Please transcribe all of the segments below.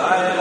Amen.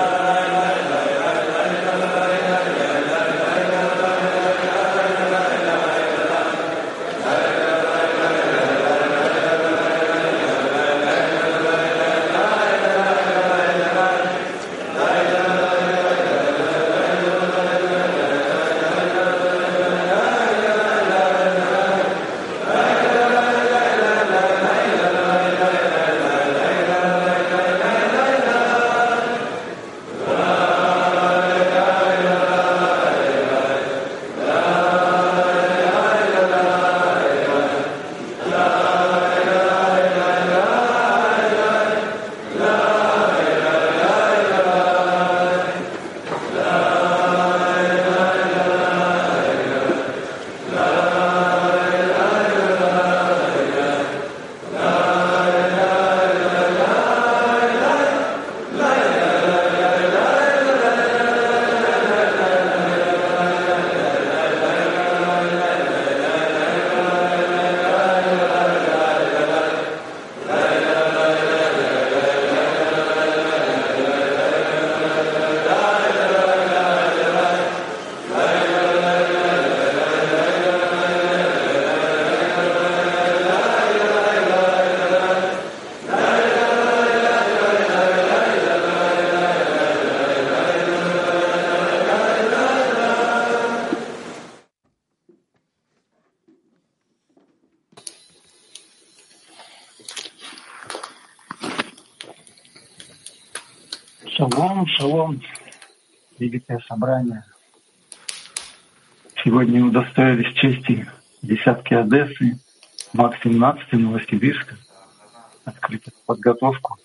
Великое собрание. Сегодня удостоились чести десятки Одессы, МАК-17 Новосибирска. Открыли подготовку.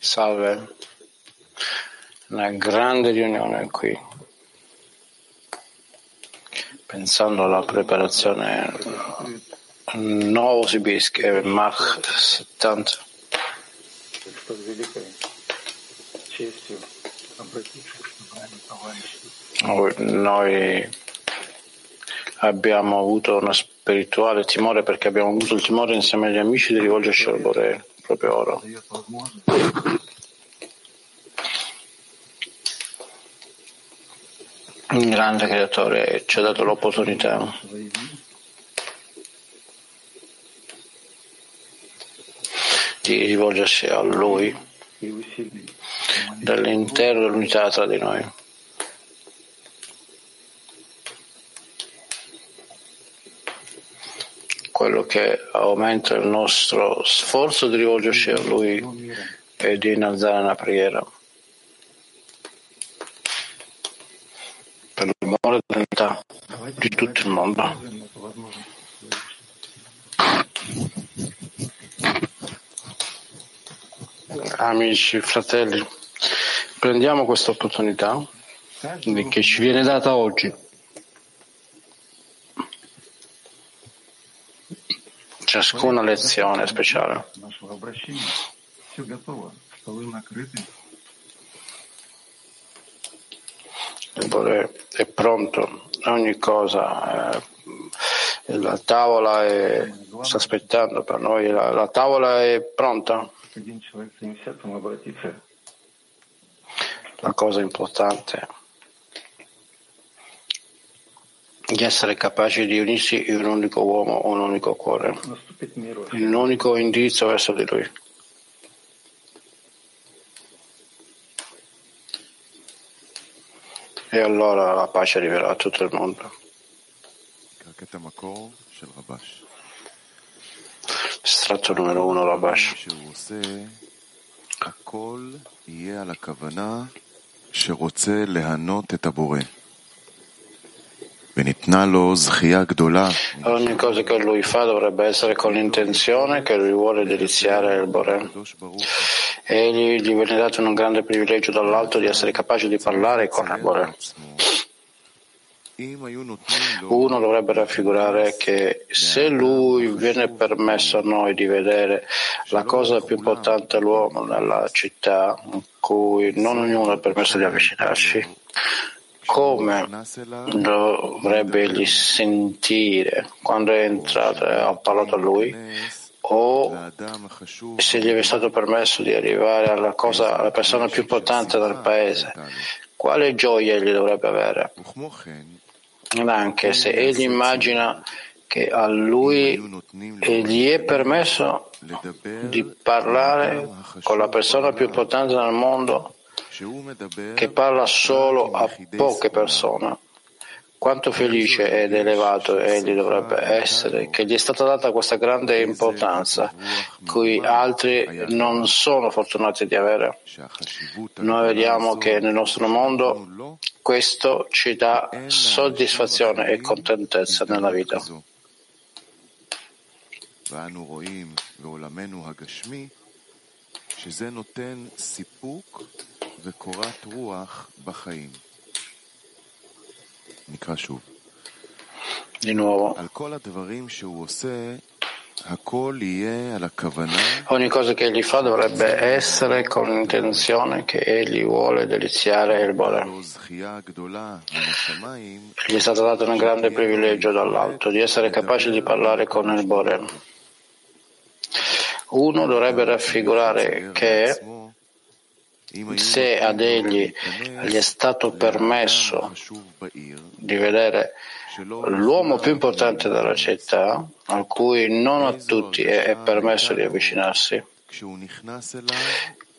Salve, una grande riunione qui, pensando alla preparazione Novosibirsk e Mach 70. Что с великой честью обратиться. Noi abbiamo avuto uno spirituale timore perché abbiamo avuto il timore insieme agli amici di rivolgerci al Bore proprio ora. Un grande creatore ci ha dato l'opportunità. di rivolgersi a lui dall'interno dell'unità tra di noi. Quello che aumenta il nostro sforzo di rivolgerci a Lui e di innalzare una preghiera. Per l'amore dell'unità di tutto il mondo. Amici, fratelli, Prendiamo questa opportunità che ci viene data oggi. Ciascuna lezione speciale. È pronto, ogni cosa eh, la tavola è, sta aspettando per noi, la, la tavola è pronta la cosa importante di essere capaci di unirsi in un unico uomo un unico cuore, in un unico indirizzo verso di lui. E allora la pace arriverà a tutto il mondo. Stratto numero uno, Rabash. Ogni cosa che lui fa dovrebbe essere con l'intenzione che lui vuole deliziare il Bore. Egli gli viene dato un grande privilegio dall'alto di essere capace di parlare con il Bore. Uno dovrebbe raffigurare che se lui viene permesso a noi di vedere la cosa più importante all'uomo nella città, in cui non ognuno ha permesso di avvicinarci, come dovrebbe egli sentire quando è entrato e ha parlato a lui? o se gli è stato permesso di arrivare alla, cosa, alla persona più importante del paese, quale gioia gli dovrebbe avere? Anche se egli immagina che a lui gli è permesso di parlare con la persona più importante nel mondo, che parla solo a poche persone, quanto felice ed elevato egli dovrebbe essere, che gli è stata data questa grande importanza, cui altri non sono fortunati di avere. Noi vediamo che nel nostro mondo questo ci dà soddisfazione e contentezza nella vita. שזה נותן סיפוק וקורת רוח בחיים. נקרא שוב. Di nuovo. Ogni cosa che egli fa dovrebbe essere con l'intenzione che egli vuole deliziare il Bore. Gli è stato dato un grande privilegio dall'alto di essere capace di parlare con il Bore. Uno dovrebbe raffigurare che se ad egli gli è stato permesso di vedere l'uomo più importante della città, a cui non a tutti è permesso di avvicinarsi,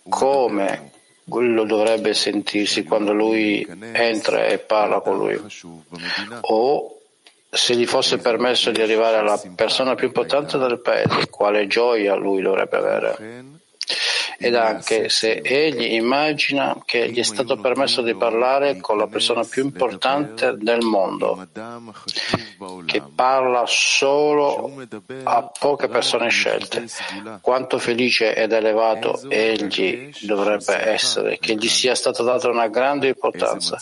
come lo dovrebbe sentirsi quando lui entra e parla con lui, o se gli fosse permesso di arrivare alla persona più importante del paese, quale gioia lui dovrebbe avere ed anche se egli immagina che gli è stato permesso di parlare con la persona più importante del mondo, che parla solo a poche persone scelte, quanto felice ed elevato egli dovrebbe essere, che gli sia stata data una grande importanza,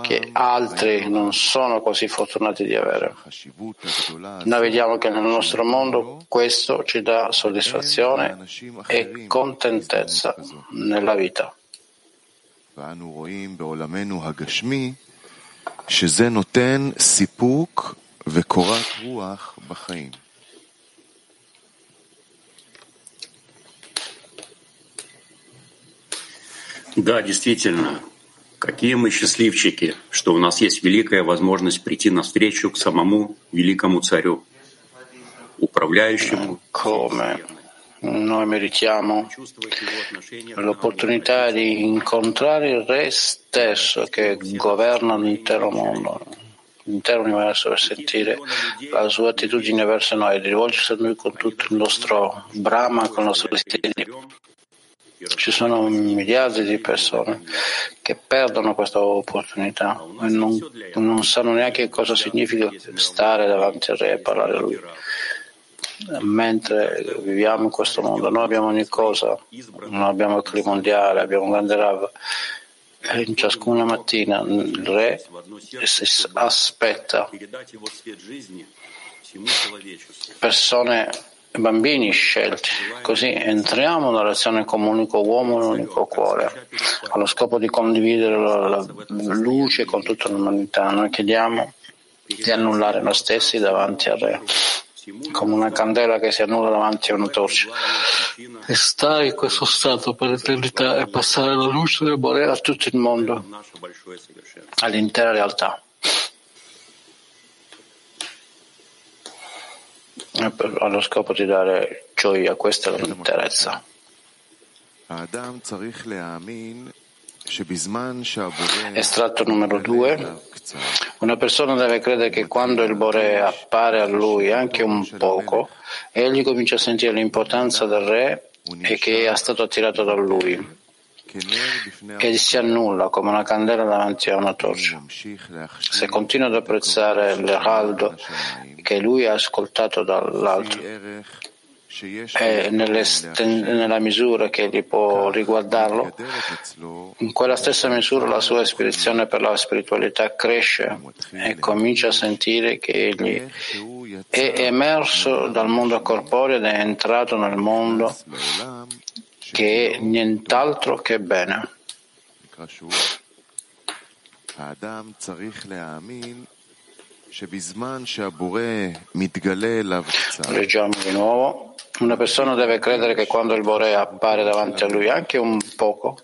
che altri non sono così fortunati di avere. Noi vediamo che nel nostro mondo questo ci dà soddisfazione e contentezza nella vita. Да, действительно, какие мы счастливчики, что у нас есть великая возможность прийти на встречу к самому великому царю, управляющему. Come noi meritiamo l'opportunità di incontrare il Re stesso che governa l'intero mondo, l'intero universo per sentire la sua attitudine verso noi, di rivolgersi a noi con tutto il nostro brama, con il nostro destino. Ci sono miliardi di persone che perdono questa opportunità e non, non sanno neanche cosa significa stare davanti al Re e parlare a Lui mentre viviamo in questo mondo, noi abbiamo ogni cosa, noi abbiamo il clima mondiale, abbiamo un grande Rav. E in ciascuna mattina il re si aspetta persone, bambini scelti, così entriamo nella relazione con un unico uomo e un unico cuore, allo scopo di condividere la luce con tutta l'umanità. Noi chiediamo di annullare noi stessi davanti al re come una candela che si annulla davanti a una torcia e stare in questo stato per l'eternità e passare la luce del Bore a tutto il mondo, all'intera realtà. allo scopo di dare gioia, questa è l'interezza. Estratto numero due. Una persona deve credere che quando il Bore appare a lui anche un poco, egli comincia a sentire l'importanza del re e che è stato attirato da lui. E si annulla come una candela davanti a una torcia. Se continua ad apprezzare l'eraldo che lui ha ascoltato dall'alto, e nella misura che gli può riguardarlo, in quella stessa misura la sua ispirazione per la spiritualità cresce e comincia a sentire che egli è emerso dal mondo corporeo ed è entrato nel mondo che è nient'altro che bene. Leggiamo di nuovo. Una persona deve credere che quando il Bore appare davanti a lui anche un poco,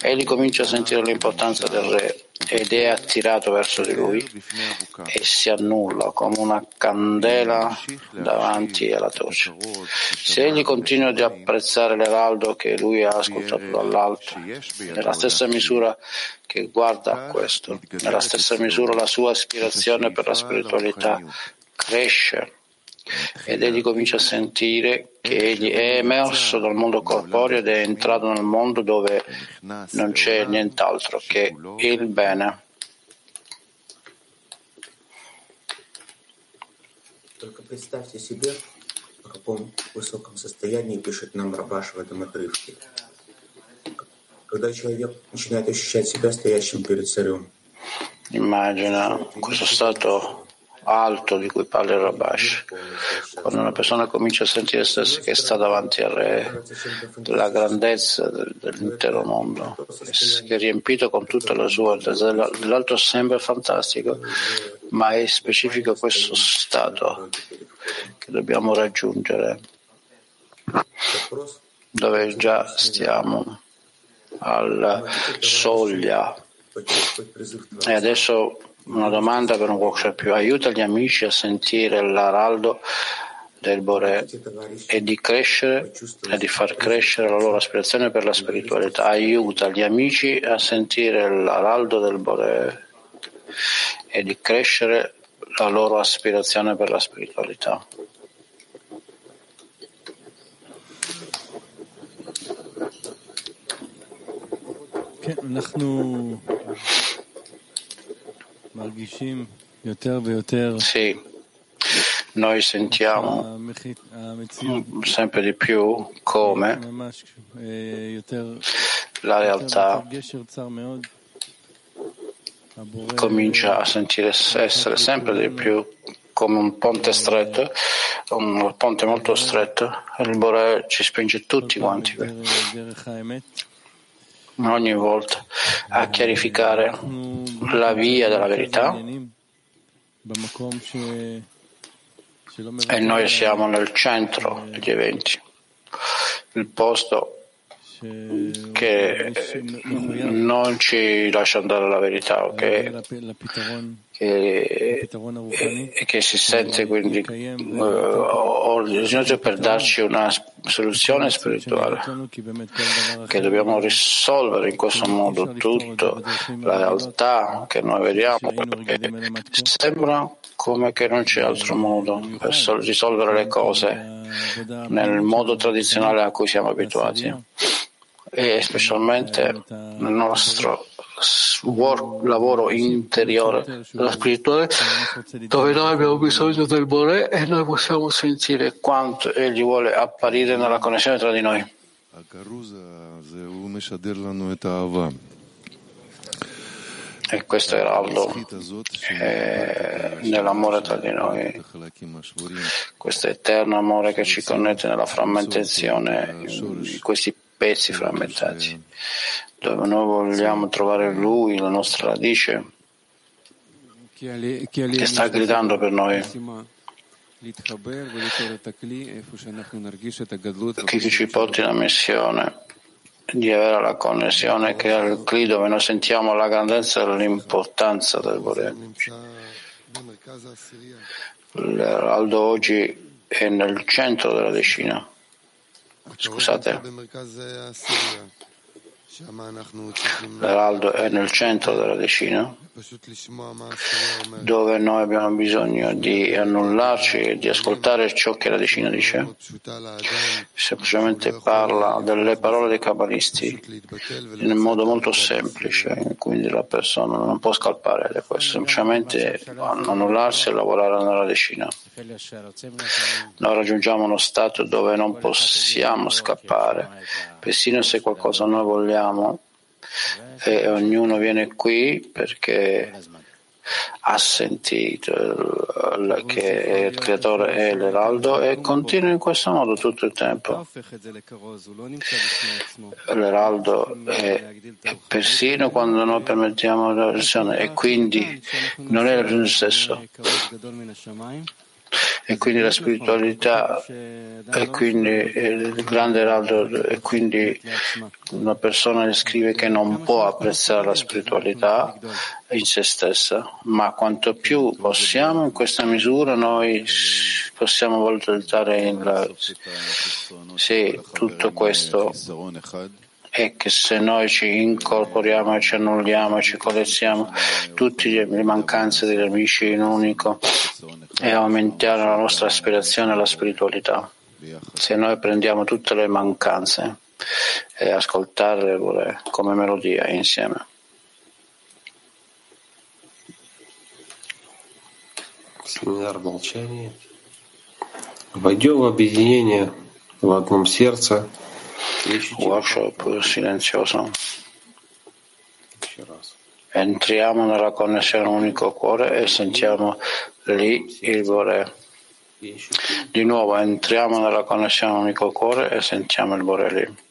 egli comincia a sentire l'importanza del re ed è attirato verso di lui e si annulla come una candela davanti alla torcia. Se egli continua ad apprezzare l'eraldo che lui ha ascoltato dall'alto, nella stessa misura che guarda a questo, nella stessa misura la sua aspirazione per la spiritualità cresce ed egli comincia a sentire che egli è emerso dal mondo corporeo ed è entrato nel mondo dove non c'è nient'altro che il bene. Только представьте себе, в каком высоком состоянии пишет нам Рабаш в этом отрывке. Когда человек начинает ощущать себя стоящим перед царем. Immagina questo stato alto di cui parla il Rabash. Quando una persona comincia a sentire che sta davanti al Re, la grandezza dell'intero mondo, che è riempito con tutta la sua, dall'alto sembra fantastico, ma è specifico questo stato che dobbiamo raggiungere, dove già stiamo alla soglia. E adesso una domanda per un workshop più. Aiuta gli amici a sentire l'araldo del Bore e di crescere e di far crescere la loro aspirazione per la spiritualità. Aiuta gli amici a sentire l'araldo del Bore e di crescere la loro aspirazione per la spiritualità. Sì, noi sentiamo mm, sempre di più come la realtà comincia a sentire essere sempre di più come un ponte stretto, un ponte molto stretto, e il Bore ci spinge tutti quanti ogni volta a chiarificare la via della verità e noi siamo nel centro degli eventi, il posto che non ci lascia andare la verità, ok? e, e che si sente quindi uh, per darci una soluzione spirituale che dobbiamo risolvere in questo modo tutto. La realtà che noi vediamo perché sembra come che non c'è altro modo per risolvere le cose nel modo tradizionale a cui siamo abituati. E specialmente nel nostro lavoro interiore, la spirituale, dove noi abbiamo bisogno del Bore e noi possiamo sentire quanto Egli vuole apparire nella connessione tra di noi. E questo è Raldo, nell'amore tra di noi, questo eterno amore che ci connette nella frammentazione, questi pezzi frammentati, dove noi vogliamo trovare Lui, la nostra radice, che sta gridando per noi. Che ci porti la missione? Di avere la connessione che è il cli dove noi sentiamo la grandezza e l'importanza del volerci. Aldo oggi è nel centro della decina. Scusate, L'Araldo è nel centro della decina, dove noi abbiamo bisogno di annullarci e di ascoltare ciò che la decina dice. Semplicemente parla delle parole dei cabalisti in un modo molto semplice, quindi la persona non può scalpare da questo, semplicemente annullarsi e lavorare nella decina. Noi raggiungiamo uno stato dove non possiamo scappare persino se qualcosa noi vogliamo e ognuno viene qui perché ha sentito che il creatore è l'eraldo e continua in questo modo tutto il tempo. L'eraldo è persino quando noi permettiamo la relazione e quindi non è lo stesso. E quindi la spiritualità e quindi il grande eraldo e quindi una persona scrive che non può apprezzare la spiritualità in se stessa, ma quanto più possiamo in questa misura noi possiamo valutare in la, sì, tutto questo è che se noi ci incorporiamo, ci annulliamo, ci colleziamo tutte le mancanze degli amici in unico e aumentiamo la nostra aspirazione alla spiritualità. Se noi prendiamo tutte le mancanze e ascoltarle come melodia insieme. Семинар молчания. Войдем в объединение в одном сердце и ощутим workshop silenzioso. Entriamo nella connessione unico cuore e sentiamo lì il Bore. Di nuovo entriamo nella connessione unico cuore e sentiamo il Bore lì.